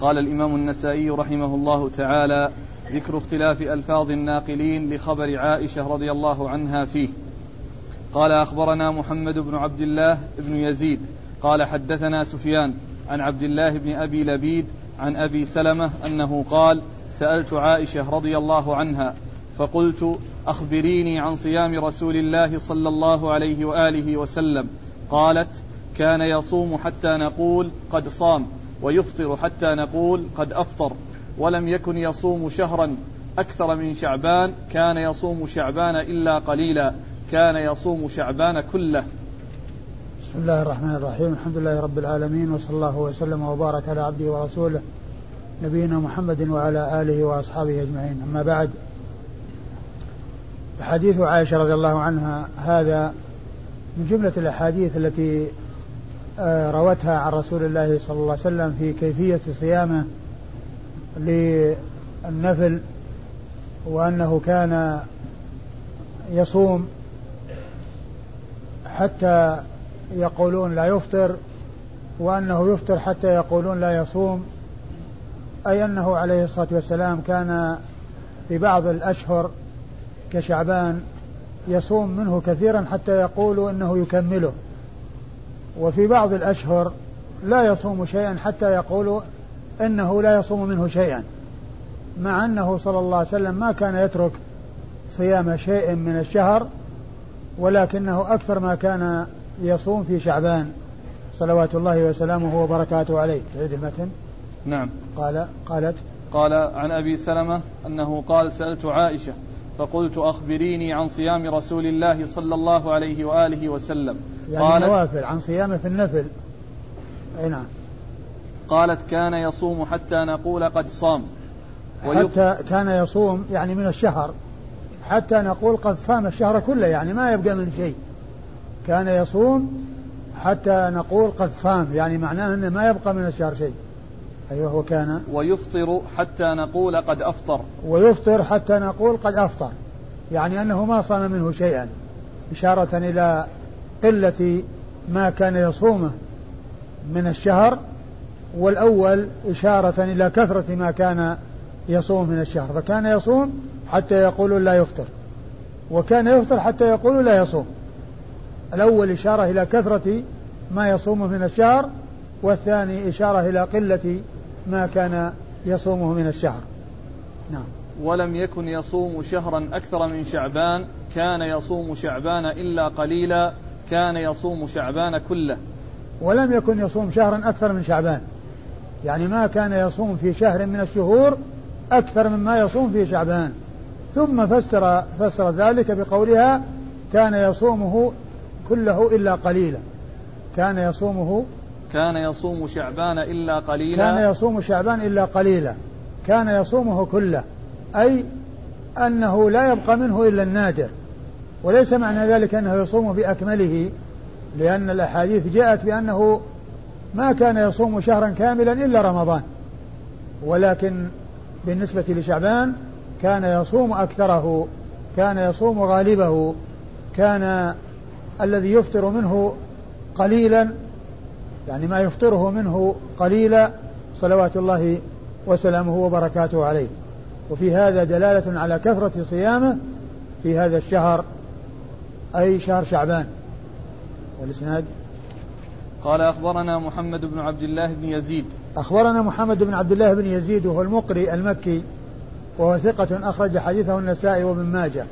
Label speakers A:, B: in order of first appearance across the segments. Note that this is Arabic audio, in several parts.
A: قال الإمام النسائي رحمه الله تعالى ذكر اختلاف ألفاظ الناقلين لخبر عائشة رضي الله عنها فيه. قال أخبرنا محمد بن عبد الله بن يزيد. قال حدثنا سفيان عن عبد الله بن أبي لبيد عن أبي سلمة أنه قال سألت عائشة رضي الله عنها فقلت أخبريني عن صيام رسول الله صلى الله عليه وآله وسلم. قالت كان يصوم حتى نقول قد صام. ويفطر حتى نقول قد أفطر ولم يكن يصوم شهرا. أكثر من شعبان كان يصوم شعبان إلا قليلا. كان يصوم شعبان كله.
B: بسم الله الرحمن الرحيم. الحمد لله رب العالمين وصلى الله وسلم وبارك على عبده ورسوله نبينا محمد وعلى آله وأصحابه أجمعين. أما بعد حديث عائشة رضي الله عنها هذا من جملة الأحاديث التي روتها عن رسول الله صلى الله عليه وسلم في كيفية صيامه للنفل وأنه كان يصوم حتى يقولون لا يفطر وأنه يفطر حتى يقولون لا يصوم أي أنه عليه الصلاة والسلام كان في بعض الأشهر كشعبان يصوم منه كثيرا حتى يقولوا أنه يكمله. وفي بعض الأشهر لا يصوم شيئا حتى يقولوا إنه لا يصوم منه شيئا مع أنه صلى الله عليه وسلم ما كان يترك صيام شيء من الشهر ولكنه أكثر ما كان يصوم في شعبان. صلوات الله وسلامه وبركاته عليه. تعيد المتن.
A: نعم.
B: قال قالت
A: قال عن أبي سلمة أنه قال سألت عائشة فقلت أخبريني عن صيام رسول الله صلى الله عليه وآله وسلم.
B: يعني قالت النوافل عن صيامة في النفل. أي نعم.
A: قالت كان يصوم حتى نقول قد صام.
B: حتى كان يصوم يعني من الشهر. حتى نقول قد صام الشهر كله يعني ما يبقى من شيء. كان يصوم حتى نقول قد صام يعني معناه إنه ما يبقى من الشهر شيء. أيوه وكان
A: ويفطر حتى نقول قد أفطر.
B: ويفطر حتى نقول قد أفطر. يعني أنه ما صام منه شيئا. إشارة إلى قله ما كان يصومه من الشهر والأول إشارة إلى كثرة ما كان يصوم من الشهر. فكان يصوم حتى يقولوا لا يفطر وكان يفطر حتى يقولوا لا يصوم. الأول إشارة إلى كثرة ما يصومه من الشهر والثاني إشارة إلى قلة ما كان يصومه من الشهر. نعم.
A: ولم يكن يصوم شهرا أكثر من شعبان كان يصوم شعبان إلا قليلا كان يصوم شعبان كله.
B: ولم يكن يصوم شهرا أكثر من شعبان. يعني ما كان يصوم في شهر من الشهور أكثر مما يصوم في شعبان. ثم فسر فسر ذلك بقولها كان يصومه كله إلا قليلا. كان يصومه
A: كان يصوم شعبان إلا قليلا.
B: كان يصوم شعبان إلا قليلا. كان يصومه كله. أي أنه لا يبقى منه إلا النادر. وليس معنى ذلك أنه يصوم بأكمله لأن الأحاديث جاءت بأنه ما كان يصوم شهرا كاملا إلا رمضان. ولكن بالنسبة لشعبان كان يصوم أكثره كان يصوم غالبه كان الذي يفطر منه قليلا يعني ما يفطره منه قليلا صلوات الله وسلامه وبركاته عليه. وفي هذا دلالة على كثرة صيامه في هذا الشهر. أي شهر شعبان. والإسناد؟
A: قال أخبرنا محمد بن عبد الله بن يزيد.
B: أخبرنا محمد بن عبد الله بن يزيد وهو المقري المكي وهو ثقة أخرج حديثه النسائي وابن ماجه.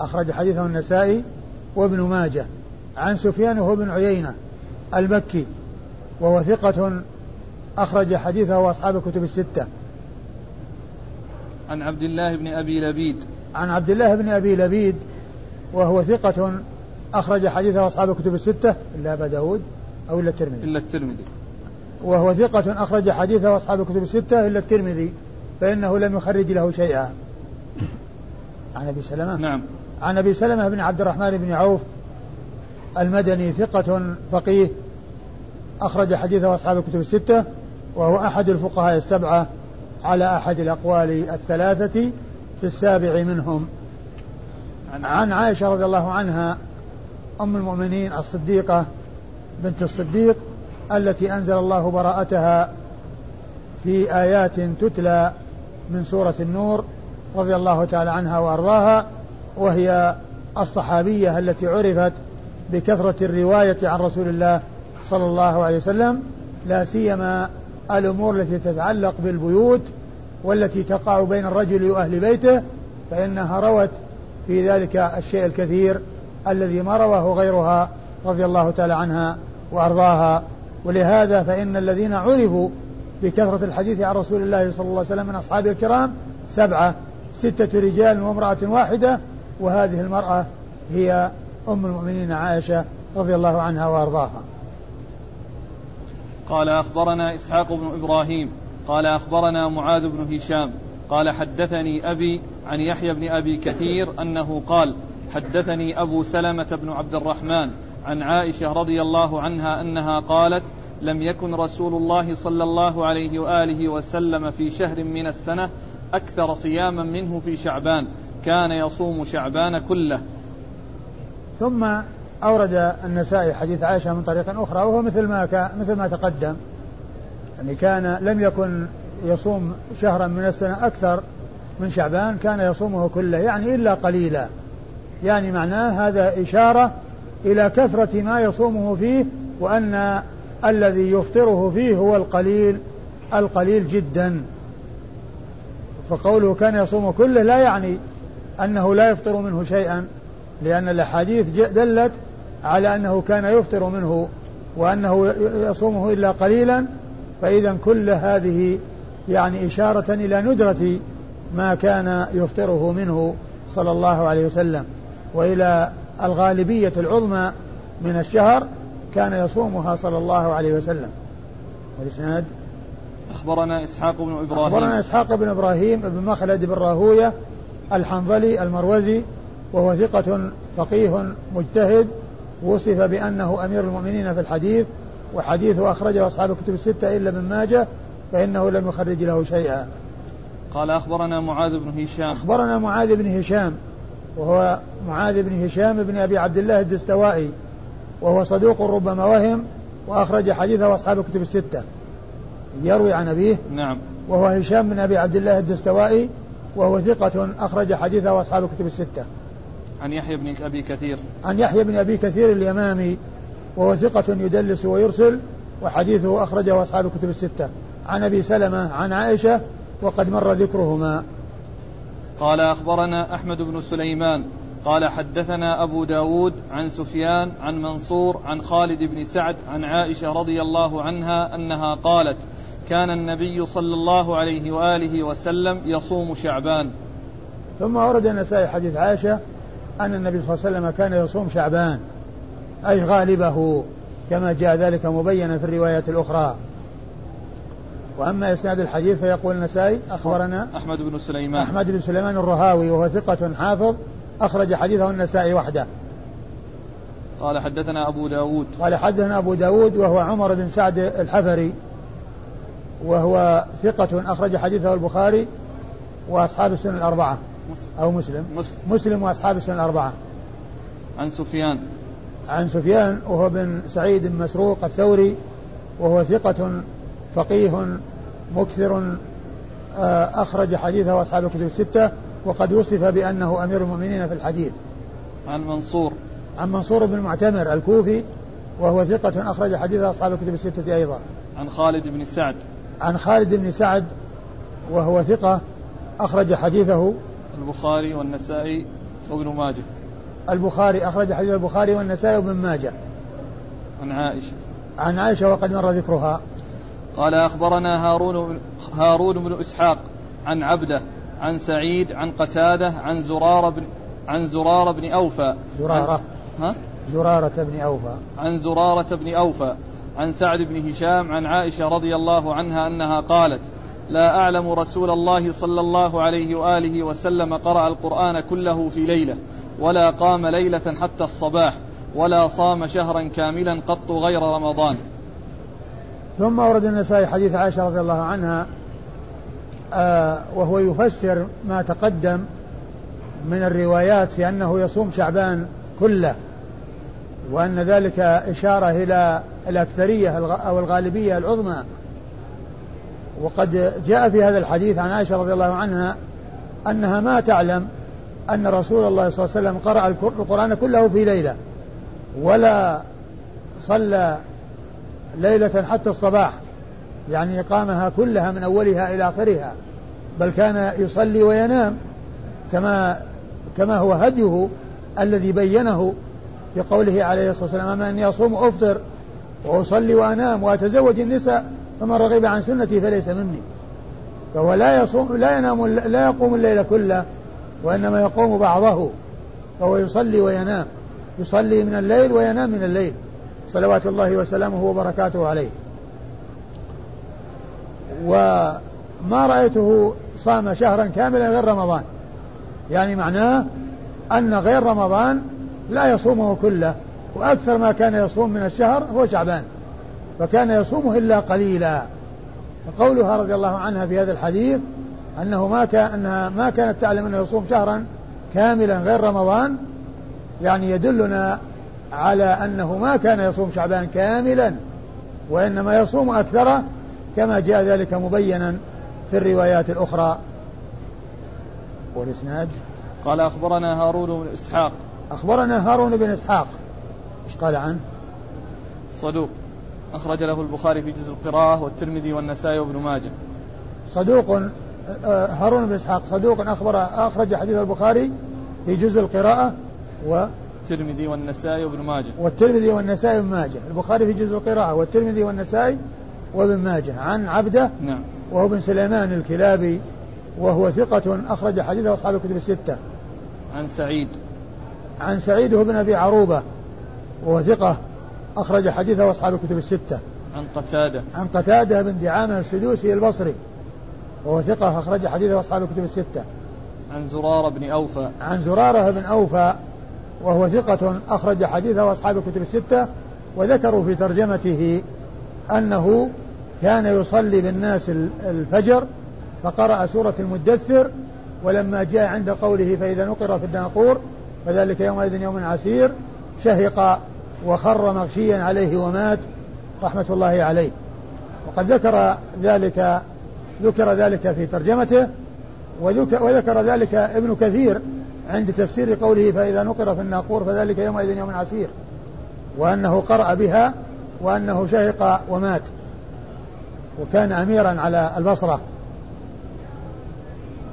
B: أخرج حديثه النسائي وابن ماجه. عن سفيان وهو بن عيينة المكي وهو ثقة أخرج حديثه وأصحاب الكتب الستة.
A: عن عبد الله بن أبي لبيد.
B: عن عبد الله بن أبي لبيد وهو ثقة أخرج حديثه أصحاب الكتب الستة إلا أبا داود أو إلا الترمذي.
A: إلا الترمذي.
B: وهو ثقة أخرج حديثه أصحاب الكتب الستة إلا الترمذي فإنه لم يخرج له شيئا. عن أبي سلمة؟
A: نعم.
B: عن أبي سلمة بن عبد الرحمن بن عوف المدني ثقة فقيه أخرج حديثه أصحاب الكتب الستة وهو أحد الفقهاء السبعة على أحد الأقوال الثلاثة في السابع منهم. عن عائشة رضي الله عنها أم المؤمنين الصديقة بنت الصديق التي أنزل الله براءتها في آيات تتلى من سورة النور رضي الله تعالى عنها وأرضاها وهي الصحابية التي عرفت بكثرة الرواية عن رسول الله صلى الله عليه وسلم لا سيما الأمور التي تتعلق بالبيوت والتي تقع بين الرجل وأهل بيته فإنها روت في ذلك الشيء الكثير الذي ما رواه غيرها رضي الله تعالى عنها وأرضاها. ولهذا فإن الذين عرفوا بكثرة الحديث عن رسول الله صلى الله عليه وسلم من أصحابه الكرام سبعة ستة رجال وامرأة واحدة وهذه المرأة هي أم المؤمنين عائشة رضي الله عنها وأرضاها.
A: قال أخبرنا إسحاق بن إبراهيم قال أخبرنا معاذ بن هشام قال حدثني أبي عن يحيى بن أبي كثير أنه قال حدثني أبو سلمة بن عبد الرحمن عن عائشة رضي الله عنها أنها قالت لم يكن رسول الله صلى الله عليه وآله وسلم في شهر من السنة أكثر صياما منه في شعبان. كان يصوم شعبان كله.
B: ثم أورد النسائي حديث عائشة من طريق أخرى وهو مثل ما مثل ما تقدم. يعني كان لم يكن يصوم شهرا من السنة أكثر من شعبان كان يصومه كله يعني إلا قليلا. يعني معناه هذا إشارة إلى كثرة ما يصومه فيه وأن الذي يفطره فيه هو القليل القليل جدا. فقوله كان يصوم كله لا يعني أنه لا يفطر منه شيئا لأن الأحاديث دلت على أنه كان يفطر منه وأنه يصومه إلا قليلا فإذا كل هذه يعني إشارة إلى ندرة ما كان يفطره منه صلى الله عليه وسلم وإلى الغالبية العظمى من الشهر كان يصومها صلى الله عليه وسلم. والإسناد؟
A: أخبرنا إسحاق بن إبراهيم.
B: أخبرنا إسحاق بن إبراهيم بن مخلد بن راهوية الحنظلي المروزي وهو ثقة فقيه مجتهد وصف بأنه أمير المؤمنين في الحديث وحديثه أخرجه أصحاب الكتب الستة إلا ابن ماجه فإنه لم يخرج له شيئا.
A: قال أخبرنا معاذ بن هشام.
B: أخبرنا معاذ بن هشام وهو معاذ بن هشام بن أبي عبد الله الدستوائي وهو صدوق ربما وهم وأخرج حديثه أصحاب الكتب الستة. يروي عن أبيه
A: نعم.
B: وهو هشام بن أبي عبد الله الدستوائي وهو ثقة أخرج حديثه أصحاب الكتب الستة.
A: عن يحيى بن أبي كثير.
B: عن يحيى بن أبي كثير اليمامي وهو ثقة يدلس ويرسل وحديثه أخرجه أصحاب الكتب الستة. عن أبي سلمة عن عائشة وقد مر ذكرهما.
A: قال أخبرنا أحمد بن سليمان قال حدثنا أبو داود عن سفيان عن منصور عن خالد بن سعد عن عائشة رضي الله عنها أنها قالت كان النبي صلى الله عليه وآله وسلم يصوم شعبان.
B: ثم ورد النسائي حديث عائشة أن النبي صلى الله عليه وسلم كان يصوم شعبان أي غالبه كما جاء ذلك مبينا في الروايات الأخرى. وأما إسناد الحديث فيقول النسائي أخبرنا
A: أحمد بن سليمان.
B: أحمد بن سليمان الرهاوي وهو ثقة حافظ أخرج حديثه النسائي وحده.
A: قال حدثنا أبو داود.
B: قال حدثنا أبو داود وهو عمر بن سعد الحفري وهو ثقة أخرج حديثه البخاري وأصحاب السنن الأربعة. أو مسلم.
A: مسلم,
B: مسلم وأصحاب السنن الأربعة.
A: عن سفيان.
B: عن سفيان وهو بن سعيد بن مسروق الثوري وهو ثقة فقيه مكثر آه، أخرج حديثه أصحاب الكتب الستة وقد وصف بأنه أمير المؤمنين في الحديث.
A: عن منصور.
B: عن منصور بن المعتمر الكوفي وهو ثقة أخرج حديث أصحاب الكتب الستة أيضا.
A: عن خالد بن سعد.
B: عن خالد بن سعد وهو ثقة أخرج حديثه.
A: البخاري والنسائي وابن ماجه.
B: البخاري أخرج حديث البخاري والنسائي وابن ماجه.
A: عن عائشة.
B: عن عائشة وقد مر ذكرها.
A: قال أخبرنا هارون هارون بن إسحاق عن عبده عن سعيد عن قتادة عن زرارة بن عن زرارة بن أوفى.
B: زرارة.
A: ها؟
B: زرارة بن أوفى.
A: عن زرارة بن أوفى. عن سعد بن هشام عن عائشة رضي الله عنها أنها قالت لا أعلم رسول الله صلى الله عليه وآله وسلم قرأ القرآن كله في ليلة ولا قام ليلة حتى الصباح ولا صام شهرا كاملا قط غير رمضان.
B: ثم ورد النسائي حديث عائشة رضي الله عنها آه وهو يفسر ما تقدم من الروايات في أنه يصوم شعبان كله وأن ذلك إشارة إلى الأكثرية أو الغالبية العظمى. وقد جاء في هذا الحديث عن عائشة رضي الله عنها أنها ما تعلم أن رسول الله صلى الله عليه وسلم قرأ القرآن كله في ليلة ولا صلى ليلة حتى الصباح يعني قامها كلها من أولها إلى آخرها بل كان يصلي وينام كما كما هو هديه الذي بينه في قوله عليه الصلاة والسلام أما أني أصوم أفطر وأصلي وأنام وأتزوج النساء فمن رغب عن سنتي فليس مني. فهو لا يصوم لا ينام لا يقوم الليل كله وإنما يقوم بعضه فهو يصلي وينام يصلي من الليل وينام من الليل. صلوات الله وسلامه وبركاته عليه. وما رأيته صام شهرا كاملا غير رمضان. يعني معناه أن غير رمضان لا يصومه كله وأكثر ما كان يصوم من الشهر هو شعبان فكان يصومه إلا قليلا. وقولها رضي الله عنها في هذا الحديث أنه ما كان أنها ما كانت تعلم أنه يصوم شهرا كاملا غير رمضان يعني يدلنا على أنه ما كان يصوم شعبان كاملا وإنما يصوم أكثره كما جاء ذلك مبينا في الروايات الأخرى. والإسناد؟
A: قال أخبرنا هارون بن إسحاق.
B: أخبرنا هارون بن إسحاق. إيش قال عنه؟
A: صدوق. أخرج له البخاري في جزء القراءة والترمذي والنسائي وابن ماجه.
B: صدوق هارون بن إسحاق صدوق أخبر أخرج حديث البخاري في جزء القراءة و
A: الترمذي والنسائي وابن ماجه.
B: والترمذي والنسائي وابن ماجه. البخاري في جزء القراءة. والترمذي والنسائي وابن ماجه. عن عبده
A: نعم.
B: وهو بن سليمان الكلابي وهو ثقة أخرج حديثه أصحاب الكتب الستة.
A: عن سعيد.
B: عن سعيد بن أبي عروبة وهو ثقة أخرج حديثه أصحاب الكتب الستة.
A: عن قتادة.
B: عن قتادة بن دعامة السدوسي البصري وهو ثقة أخرج حديثه أصحاب الكتب الستة.
A: عن زرارة بن أوفى.
B: عن زرارة بن أوفى وهو ثقة أخرج حديثه أصحاب الكتب الستة وذكروا في ترجمته أنه كان يصلي بالناس الفجر فقرأ سورة المدثر ولما جاء عند قوله فإذا نقر في الناقور فذلك يومئذ يوم عسير شهق وخر مغشيا عليه ومات رحمة الله عليه. وقد ذكر ذلك ذكر ذلك في ترجمته وذكر, وذكر ذلك ابن كثير عند تفسير قوله فإذا نقر في الناقور فذلك يومئذ يوم عسير وأنه قرأ بها وأنه شهق ومات وكان أميرا على البصرة.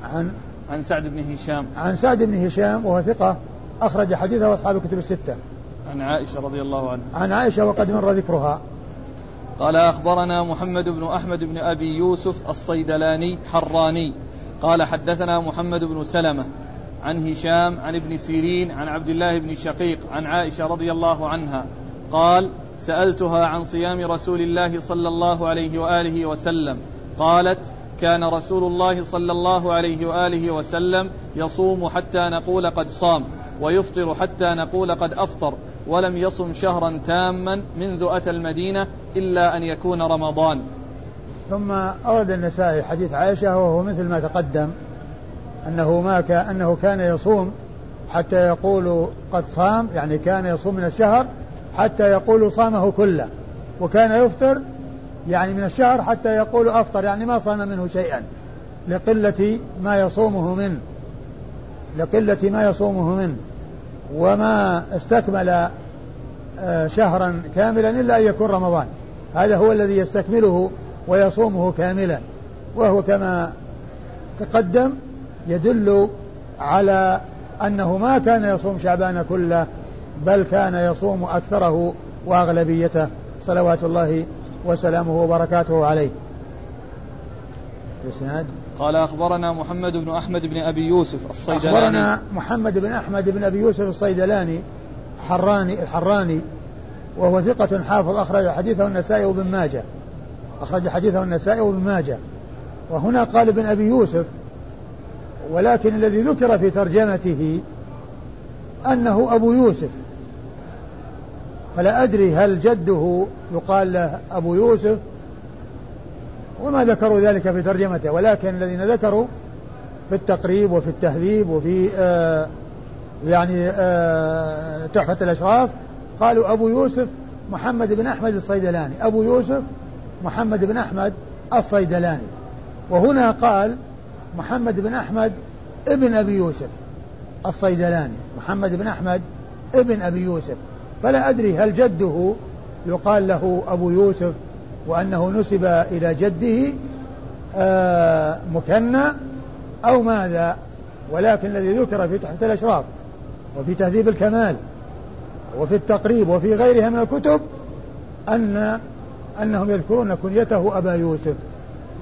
A: عن عن سعد بن هشام.
B: عن سعد بن هشام وهو ثقة أخرج حديثه أصحاب الكتب الستة.
A: عن عائشة رضي الله عنها.
B: عن عائشة وقد مر ذكرها.
A: قال أخبرنا محمد بن أحمد بن أبي يوسف الصيدلاني حراني. قال حدثنا محمد بن سلمة. عن هشام عن ابن سيرين عن عبد الله بن شقيق عن عائشة رضي الله عنها. قال سألتها عن صيام رسول الله صلى الله عليه وآله وسلم. قالت كان رسول الله صلى الله عليه وآله وسلم يصوم حتى نقول قد صام ويفطر حتى نقول قد أفطر ولم يصم شهرا تاما منذ أتى المدينة إلا أن يكون رمضان.
B: ثم أورد النسائي حديث عائشة وهو مثل ما تقدم. أنه ما كان أنه كان يصوم حتى يقول قد صام يعني كان يصوم من الشهر حتى يقول صامه كله وكان يفطر يعني من الشهر حتى يقول أفطر يعني ما صام منه شيئا لقلة ما يصومه منه لقلة ما يصومه منه وما استكمل آه، شهرا كاملا إلا أن يكون رمضان. هذا هو الذي يستكمله ويصومه كاملا وهو كما تقدم يدل على أنه ما كان يصوم شعبان كله بل كان يصوم أكثره وأغلبيته. صلوات الله وسلامه وبركاته عليه.
A: الإسناد قال أخبرنا محمد بن أحمد بن أبي يوسف
B: الصيدلاني. أخبرنا محمد بن أحمد بن أبي يوسف الصيدلاني حراني الحراني وهو ثقة حافظ أخرج حديثه النسائي وابن ماجه. أخرج حديثه النسائي وابن ماجه. وهنا قال ابن أبي يوسف ولكن الذي ذكر في ترجمته أنه أبو يوسف. فلا أدري هل جده يقال له أبو يوسف وما ذكروا ذلك في ترجمته ولكن الذين ذكروا في التقريب وفي التهذيب وفي آه يعني آه تحفة الأشراف قالوا أبو يوسف محمد بن أحمد الصيدلاني أبو يوسف محمد بن أحمد الصيدلاني. وهنا قال محمد بن أحمد ابن أبي يوسف الصيدلاني. محمد بن أحمد ابن أبي يوسف. فلا أدري هل جده يقال له أبو يوسف وأنه نسب إلى جده آه مكنى أو ماذا ولكن الذي ذكر في تحت الأشراف وفي تهذيب الكمال وفي التقريب وفي غيرها من الكتب أن أنهم يذكرون كنيته أبا يوسف.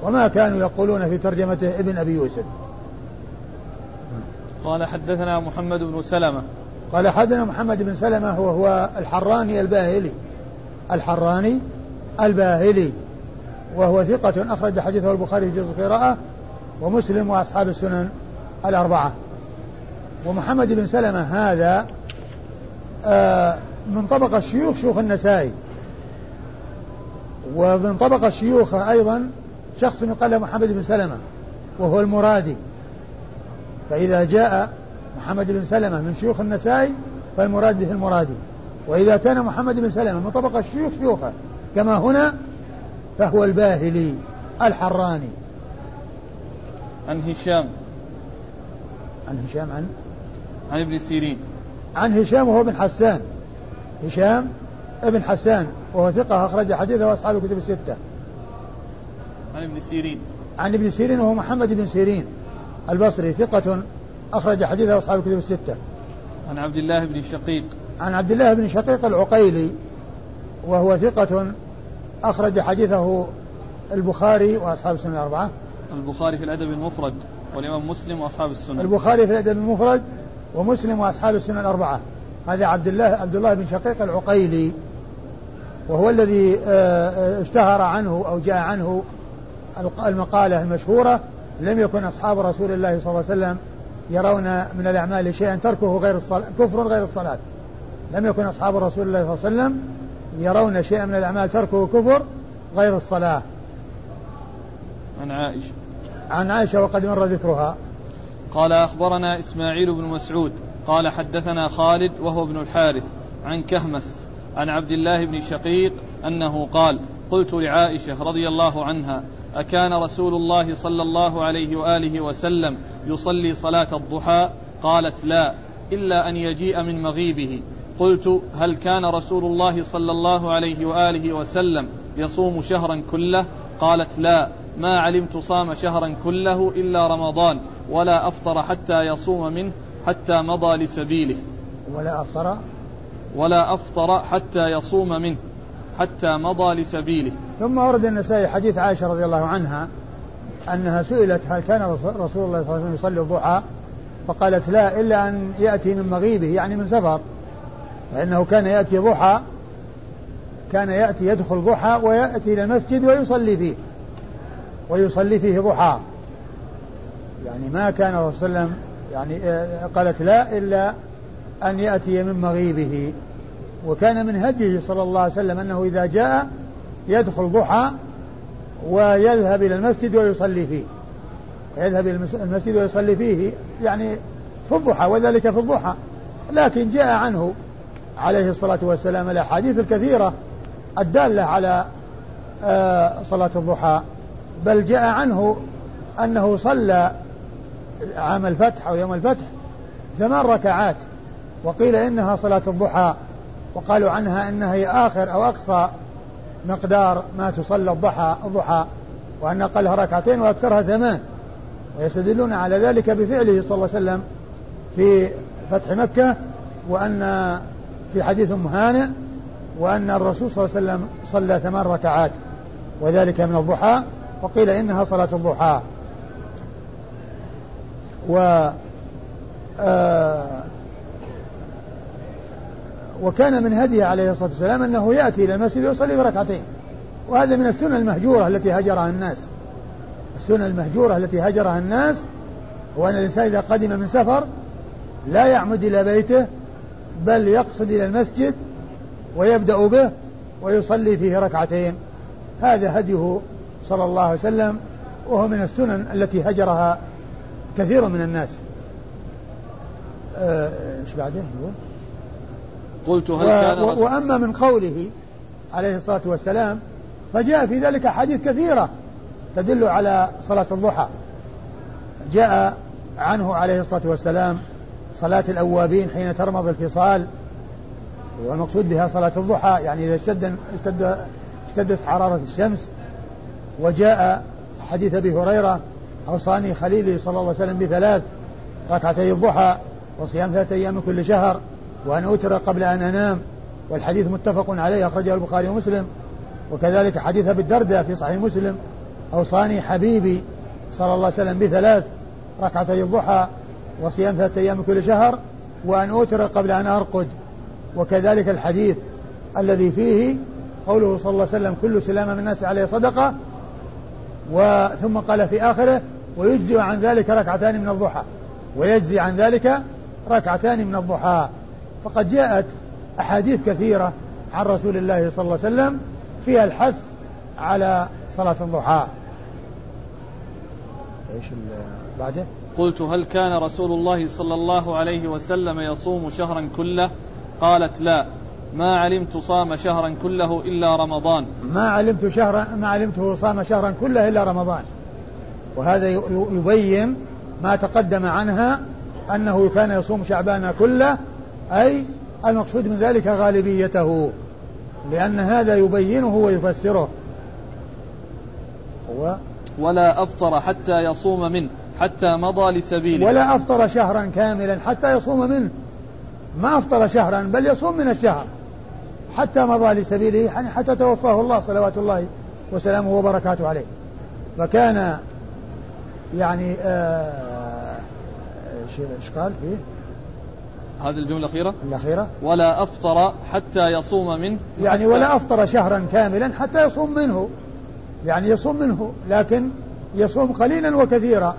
B: وما كانوا يقولون في ترجمته ابن أبي يوسف.
A: قال حدثنا محمد بن سلمة.
B: قال حدثنا محمد بن سلمة وهو الحراني الباهلي. الحراني الباهلي. وهو ثقة أخرج حديثه البخاري في جزء القراءة ومسلم وأصحاب السنن الأربعة. ومحمد بن سلمة هذا آه، من طبقة الشيوخ شيوخ النسائي. ومن طبقة الشيوخ أيضا شخص يقال له محمد بن سلمة وهو المرادي. فإذا جاء محمد بن سلمة من شيوخ النسائي فالمراد به المرادي. وإذا كان محمد بن سلمة من طبقة الشيوخ شيوخه. كما هنا فهو الباهلي الحراني.
A: عن هشام.
B: عن هشام عن؟
A: عن ابن سيرين.
B: عن هشام وهو بن حسان. هشام ابن حسان وهو ثقة أخرج حديثه أصحاب الكتب الستة.
A: عن ابن سيرين.
B: عن ابن سيرين وهو محمد بن سيرين. البصري ثقة أخرج حديثه أصحاب الكتب الستة.
A: عن عبد الله بن شقيق.
B: عن عبد الله بن شقيق العقيلي وهو ثقة أخرج حديثه البخاري وأصحاب السنة الأربعة.
A: البخاري في الأدب المفرد والإمام مسلم وأصحاب السنة.
B: البخاري في الأدب المفرد ومسلم وأصحاب السنة الأربعة. هذا عبد الله عبد الله بن شقيق العقيلي وهو الذي آه، آه، اشتهر عنه أو جاء عنه المقالة المشهورة لم يكن أصحاب رسول الله صلى الله عليه وسلم يرون من الأعمال شيئا تركه غير الصلاة كفر غير الصلاة. لم يكن أصحاب رسول الله صلى الله عليه وسلم يرون شيئا من الأعمال تركه كفر غير الصلاة.
A: عن عائشة.
B: عن عائشة وقد مر ذكرها.
A: قال أخبرنا إسماعيل بن مسعود قال حدثنا خالد وهو ابن الحارث عن كهمس عن عبد الله بن شقيق أنه قال قلت لعائشة رضي الله عنها أكان رسول الله صلى الله عليه وآله وسلم يصلي صلاة الضحى؟ قالت لا إلا أن يجيء من مغيبه. قلت هل كان رسول الله صلى الله عليه وآله وسلم يصوم شهرا كله؟ قالت لا ما علمت صام شهرا كله إلا رمضان ولا أفطر حتى يصوم منه حتى مضى لسبيله.
B: ولا أفطر؟
A: ولا أفطر حتى يصوم منه. حتى مضى لسبيله.
B: ثم ورد النسائي حديث عائشة رضي الله عنها أنها سئلت هل كان رسول الله صلى الله عليه وسلم يصلي الضحى؟ فقالت لا إلا أن يأتي من مغيبه يعني من سفر. فإنه كان يأتي ضحى كان يأتي يدخل ضحى ويأتي إلى المسجد ويصلي فيه ويصلي فيه ضحى. يعني ما كان الرسول صلى الله عليه وسلم يعني آه، قالت لا إلا أن يأتي من مغيبه. وكان من هديه صلى الله عليه وسلم أنه إذا جاء يدخل ضحى ويذهب إلى المسجد ويصلي فيه. يذهب إلى المسجد ويصلي فيه يعني في الضحى وذلك في الضحى. لكن جاء عنه عليه الصلاة والسلام الأحاديث الكثيرة الدالة على آه، صلاة الضحى. بل جاء عنه أنه صلى عام الفتح أو يوم الفتح ثمان ركعات وقيل إنها صلاة الضحى. وقالوا عنها إنها هي آخر أو أقصى مقدار ما تصلى الضحى الضحى وأن أقلها ركعتين وأكثرها ثمان. ويستدلون على ذلك بفعله صلى الله عليه وسلم في فتح مكة وأن في حديث أم هانئ وأن الرسول صلى الله عليه وسلم صلى ثمان ركعات وذلك من الضحى وقيل إنها صلاة الضحى. و آه وكان من هديه عليه الصلاة والسلام أنه يأتي إلى المسجد ويصلي بركعتين وهذا من السنة المهجورة التي هجرها الناس. السنة المهجورة التي هجرها الناس هو أن الإنسان إذا قدم من سفر لا يعمد إلى بيته بل يقصد إلى المسجد ويبدأ به ويصلي فيه ركعتين. هذا هديه صلى الله عليه وسلم وهو من السنن التي هجرها كثير من الناس. آه، إيش بعده؟ يقول قلت هل كان و... وأما من قوله عليه الصلاة والسلام فجاء في ذلك حديث كثيرة تدل على صلاة الضحى. جاء عنه عليه الصلاة والسلام صلاة الأوابين حين ترمض الفصال والمقصود بها صلاة الضحى يعني إذا اشتد اشتد اشتدت حرارة الشمس. وجاء حديث أبي هريرة أوصاني خليلي صلى الله عليه وسلم بثلاث ركعتي الضحى وصيام ثلاثة أيام كل شهر. وأن أوتر قبل أن أنام والحديث متفق عليه أخرجه البخاري ومسلم. وكذلك حديث أبي الدرداء في صحيح مسلم أوصاني حبيبي صلى الله عليه وسلم بثلاث ركعتي الضحى وصيام ثلاثة أيام كل شهر وأن أوتر قبل أن أرقد. وكذلك الحديث الذي فيه قوله صلى الله عليه وسلم كل سلام من الناس عليه صدقة وثم قال في آخره ويجزي عن ذلك ركعتان من الضحى. ويجزي عن ذلك ركعتان من الضحى. فقد جاءت أحاديث كثيرة عن رسول الله صلى الله عليه وسلم فيها الحث على صلاة الضحى إيش بعده؟
A: قلت هل كان رسول الله صلى الله عليه وسلم يصوم شهرا كله؟ قالت لا ما علمت صام شهرا كله إلا رمضان
B: ما علمت شهرا ما علمته صام شهرا كله إلا رمضان وهذا يبين ما تقدم عنها أنه كان يصوم شعبان كله أي المقصود من ذلك غالبيته لأن هذا يبينه ويفسره.
A: هو ولا أفطر حتى يصوم منه حتى مضى لسبيله.
B: ولا أفطر شهرا كاملا حتى يصوم منه. ما أفطر شهرا بل يصوم من الشهر حتى مضى لسبيله يعني حتى توفاه الله صلوات الله وسلامه وبركاته عليه. فكان يعني آه، إيش قال فيه؟
A: هذه الجملة الأخيرة؟
B: الأخيرة؟
A: ولا أفطر حتى يصوم منه.
B: يعني ولا أفطر شهرا كاملا حتى يصوم منه. يعني يصوم منه لكن يصوم قليلا وكثيرا.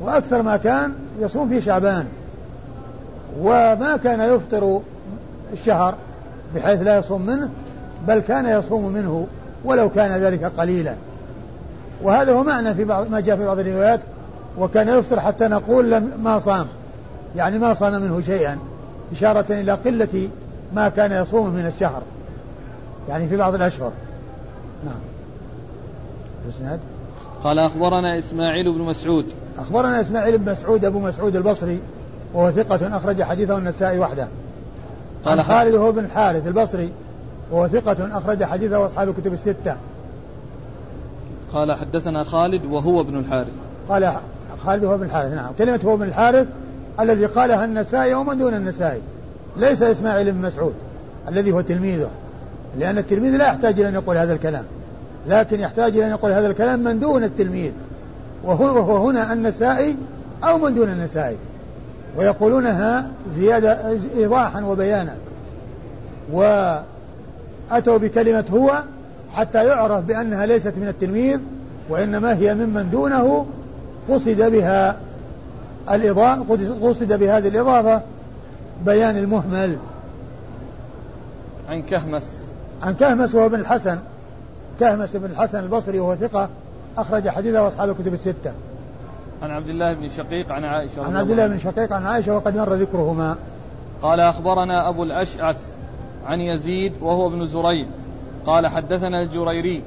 B: وأكثر ما كان يصوم في شعبان. وما كان يفطر الشهر بحيث لا يصوم منه بل كان يصوم منه ولو كان ذلك قليلا. وهذا هو معنى في بعض ما جاء في بعض الروايات. وكان يفطر حتى نقول لم ما صام. يعني ما صام منه شيئا إشارة إلى قلة ما كان يصوم من الشهر يعني في بعض الأشهر. نعم.
A: الإسناد قال أخبرنا إسماعيل بن مسعود.
B: أخبرنا إسماعيل بن مسعود أبو مسعود البصري وهو ثقة أخرج حديثه النسائي وحده. قال خالد هو بن الحارث البصري وهو ثقة أخرج حديثه أصحاب الكتب الستة.
A: قال حدثنا خالد وهو ابن الحارث.
B: قال خالد هو بن الحارث. نعم. كلمة هو بن الحارث الذي قالها النسائي ومن دون النسائي. ليس إسماعيل بن مسعود الذي هو تلميذه. لأن التلميذ لا يحتاج إلى أن يقول هذا الكلام. لكن يحتاج إلى أن يقول هذا الكلام من دون التلميذ. وهو, هنا النسائي أو من دون النسائي. ويقولونها زيادة إيضاحا وبيانا. وأتوا بكلمة هو حتى يعرف بأنها ليست من التلميذ وإنما هي ممن دونه قصد بها الإضافة قصد بهذه الإضافة بيان المهمل.
A: عن كهمس.
B: عن كهمس وهو ابن الحسن. كهمس بن الحسن البصري وهو ثقة أخرج حديثه أصحاب الكتب الستة.
A: عن عبد الله بن شقيق عن عائشة
B: عن عبد الله بن شقيق عن عائشة وقد مر ذكرهما.
A: قال أخبرنا أبو الأشعث عن يزيد وهو ابن زريع. قال حدثنا الجريري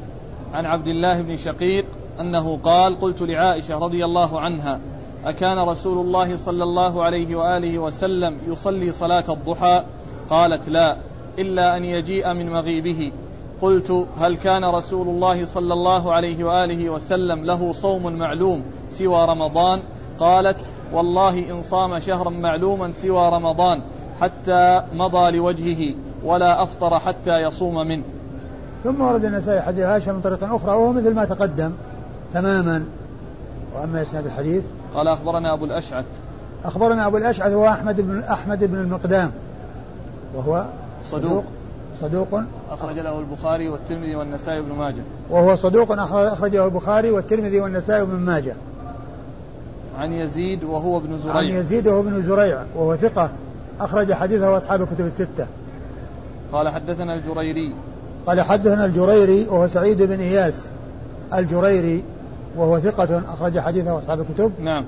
A: عن عبد الله بن شقيق أنه قال قلت لعائشة رضي الله عنها أكان رسول الله صلى الله عليه وآله وسلم يصلي صلاة الضحى؟ قالت لا إلا أن يجيء من مغيبه. قلت هل كان رسول الله صلى الله عليه وآله وسلم له صوم معلوم سوى رمضان؟ قالت والله إن صام شهرا معلوما سوى رمضان حتى مضى لوجهه ولا أفطر حتى يصوم منه.
B: ثم ورد النسائي حديث عائشة من طريق أخرى وهو مثل ما تقدم تماما. وأما إسناد الحديث
A: قال أخبرنا أبو الأشعث.
B: أخبرنا أبو الأشعث هو أحمد بن أحمد بن المقدام. وهو
A: صدوق.
B: صدوق.
A: أخرج له البخاري والترمذي والنسائي بن ماجه.
B: وهو صدوق أخرجه البخاري والترمذي والنسائي بن ماجه.
A: عن يزيد وهو ابن زريع.
B: عن يزيد وهو ابن زريع وهو ثقة أخرج حديثه أصحاب الكتب الستة.
A: قال حدثنا الجريري.
B: قال حدثنا الجريري وهو سعيد بن إياس. الجريري وهو ثقة أخرج حديثه أصحاب الكتب.
A: نعم.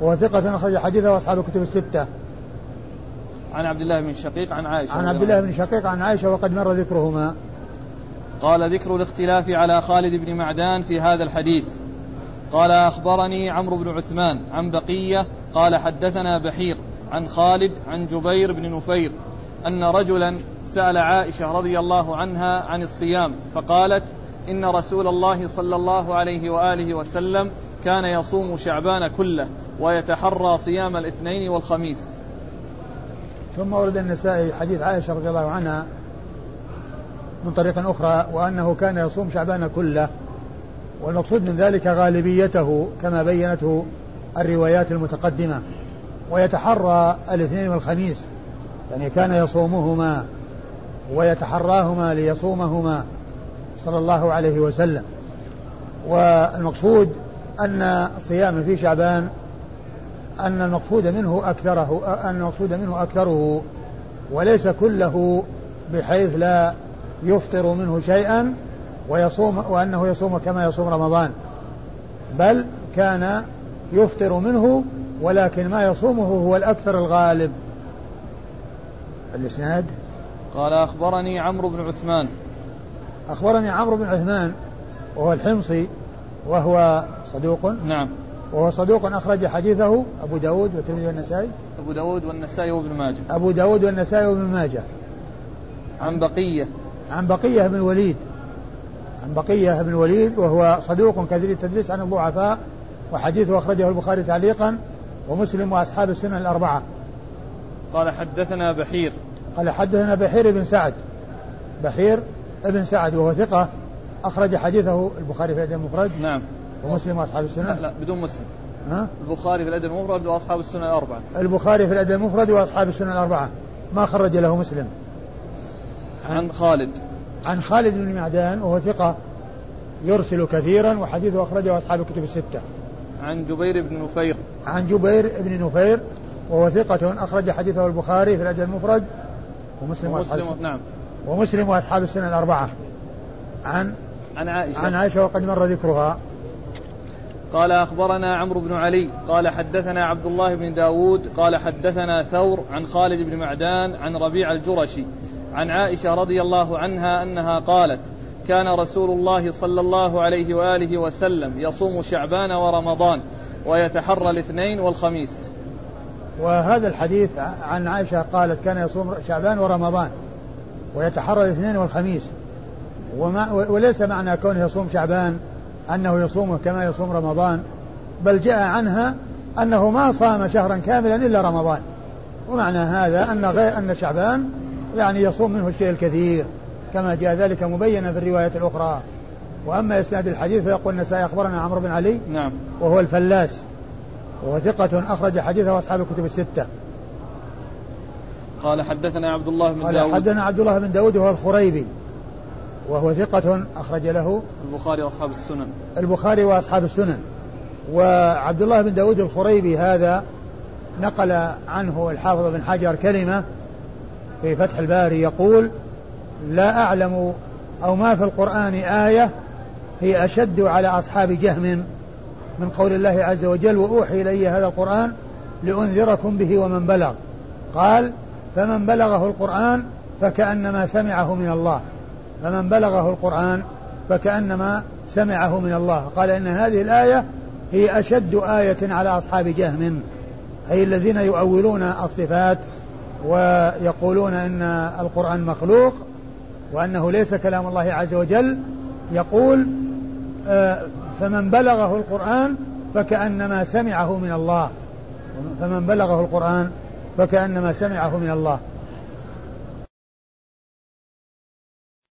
B: وهو ثقة أخرج حديثه أصحاب الكتب الستة.
A: عن عبد الله بن شقيق عن عائشة
B: عن عبد الله بن شقيق عن عائشة وقد مر ذكرهما.
A: قال ذكر الاختلاف على خالد بن معدان في هذا الحديث. قال أخبرني عمرو بن عثمان عن بقية قال حدثنا بحير عن خالد عن جبير بن نفير أن رجلا سأل عائشة رضي الله عنها عن الصيام فقالت إن رسول الله صلى الله عليه وآله وسلم كان يصوم شعبان كله ويتحرى صيام الاثنين والخميس.
B: ثم ورد النسائي حديث عائشة رضي الله عنها من طريق أخرى وأنه كان يصوم شعبان كله والمقصود من ذلك غالبيته كما بينته الروايات المتقدمة ويتحرى الاثنين والخميس يعني كان يصومهما ويتحراهما ليصومهما. صلى الله عليه وسلم. والمقصود أن صيام في شعبان أن المقصود منه أكثره أن المقصود منه أكثره وليس كله بحيث لا يفطر منه شيئا ويصوم وأنه يصوم كما يصوم رمضان. بل كان يفطر منه ولكن ما يصومه هو الأكثر الغالب. الإسناد؟
A: قال أخبرني عمرو بن عثمان.
B: أخبرني عمرو بن عثمان وهو الحمصي وهو صدوق.
A: نعم.
B: وهو صدوق أخرج حديثه أبو داود والترمذي والنسائي.
A: أبو داود والنسائي وابن ماجه.
B: أبو داود والنسائي وابن ماجه.
A: عن بقية.
B: عن بقية بن الوليد عن بقية بن الوليد وهو صدوق كثير التدليس عن الضعفاء وحديثه أخرجه البخاري تعليقا ومسلم وأصحاب السنن الأربعة.
A: قال حدثنا بحير.
B: قال حدثنا بحير بن سعد. بحير بن سعد وهو ثقة أخرج حديثه البخاري في الأدب المفرد
A: نعم.
B: ومسلم وأصحاب السنن
A: لا, لا بدون مسلم.
B: ها؟
A: البخاري في الأدب المفرد وأصحاب السنن الأربعة.
B: البخاري في الأدب المفرد وأصحاب السنن الأربعة. ما خرج له مسلم.
A: عن خالد.
B: عن خالد بن معدان وهو ثقة يرسل كثيرا وحديثه أخرجه أصحاب الكتب الستة.
A: عن جبير بن نفير.
B: عن جبير بن نفير وهو ثقة أخرج حديثه البخاري في الأدب المفرد ومسلم وأصحاب
A: نعم.
B: ومسلم وأصحاب السنة الأربعة. عن
A: عن عائشة.
B: عن عائشة وقد مر ذكرها.
A: قال أخبرنا عمرو بن علي قال حدثنا عبد الله بن داود قال حدثنا ثور عن خالد بن معدان عن ربيع الجرشي عن عائشة رضي الله عنها أنها قالت كان رسول الله صلى الله عليه وآله وسلم يصوم شعبان ورمضان ويتحرى الاثنين والخميس.
B: وهذا الحديث عن عائشة قالت كان يصوم شعبان ورمضان. ويتحرى الاثنين والخميس. وما وليس معنى كونه يصوم شعبان أنه يصومه كما يصوم رمضان بل جاء عنها أنه ما صام شهرا كاملا إلا رمضان. ومعنى هذا أن غير أن شعبان يعني يصوم منه الشيء الكثير كما جاء ذلك مبينا في الرواية الأخرى. وأما إسناد الحديث فيقول النسائي أخبرنا عمرو بن علي
A: نعم.
B: وهو الفلاس وهو ثقة أخرج حديثه أصحاب الكتب الستة.
A: قال حدثنا عبد الله بن
B: قال
A: داود.
B: حدثنا عبد الله بن داود وهو الخريبي وهو ثقة أخرج له
A: البخاري وأصحاب السنن.
B: البخاري وأصحاب السنن. وعبد الله بن داود الخريبي هذا نقل عنه الحافظ بن حجر كلمة في فتح الباري يقول لا أعلم أو ما في القرآن آية هي أشد على أصحاب جهم من قول الله عز وجل وأوحي إلي هذا القرآن لأنذركم به ومن بلغ قال فمن بلغه القرآن فكأنما سمعه من الله. فمن بلغه القرآن فكأنما سمعه من الله. قال إن هذه الآية هي أشد آية على أصحاب جهم أي الذين يؤولون الصفات ويقولون إن القرآن مخلوق وأنه ليس كلام الله عز وجل. يقول آه، فمن بلغه القرآن فكأنما سمعه من الله. فمن بلغه القرآن فكأنما سمعه من الله.